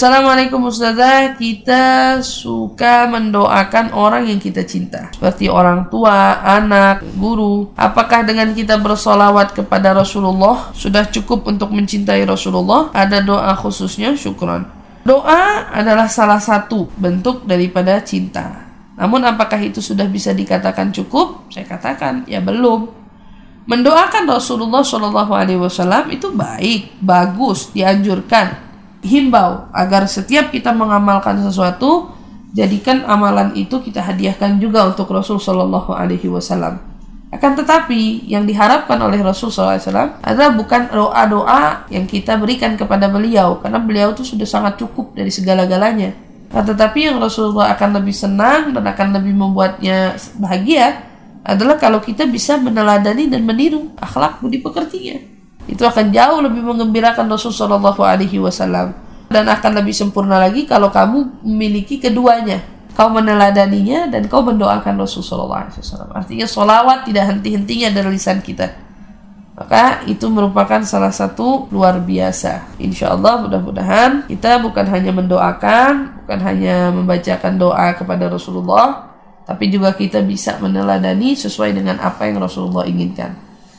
Assalamualaikum Ustazah, kita suka mendoakan orang yang kita cinta. Seperti orang tua, anak, guru. Apakah dengan kita bersolawat kepada Rasulullah Sudah cukup untuk mencintai Rasulullah? Ada doa khususnya? Syukron Doa adalah salah satu bentuk daripada cinta. Namun apakah itu sudah bisa dikatakan cukup? Saya katakan, ya belum. Mendoakan Rasulullah Shallallahu Alaihi Wasallam itu baik, bagus, dianjurkan himbau agar setiap kita mengamalkan sesuatu jadikan amalan itu kita hadiahkan juga untuk Rasul Shallallahu Alaihi Wasallam. Akan tetapi yang diharapkan oleh Rasul SAW adalah bukan doa-doa yang kita berikan kepada beliau karena beliau itu sudah sangat cukup dari segala-galanya. Nah, tetapi yang Rasulullah akan lebih senang dan akan lebih membuatnya bahagia adalah kalau kita bisa meneladani dan meniru akhlak budi pekertinya itu akan jauh lebih mengembirakan Rasul Shallallahu Alaihi Wasallam. Dan akan lebih sempurna lagi kalau kamu memiliki keduanya. Kau meneladaninya dan kau mendoakan Rasul Shallallahu Alaihi Wasallam. Artinya solawat tidak henti-hentinya dari lisan kita. Maka itu merupakan salah satu luar biasa. Insya Allah mudah-mudahan kita bukan hanya mendoakan bukan hanya membacakan doa kepada Rasulullah tapi juga kita bisa meneladani sesuai dengan apa yang Rasulullah inginkan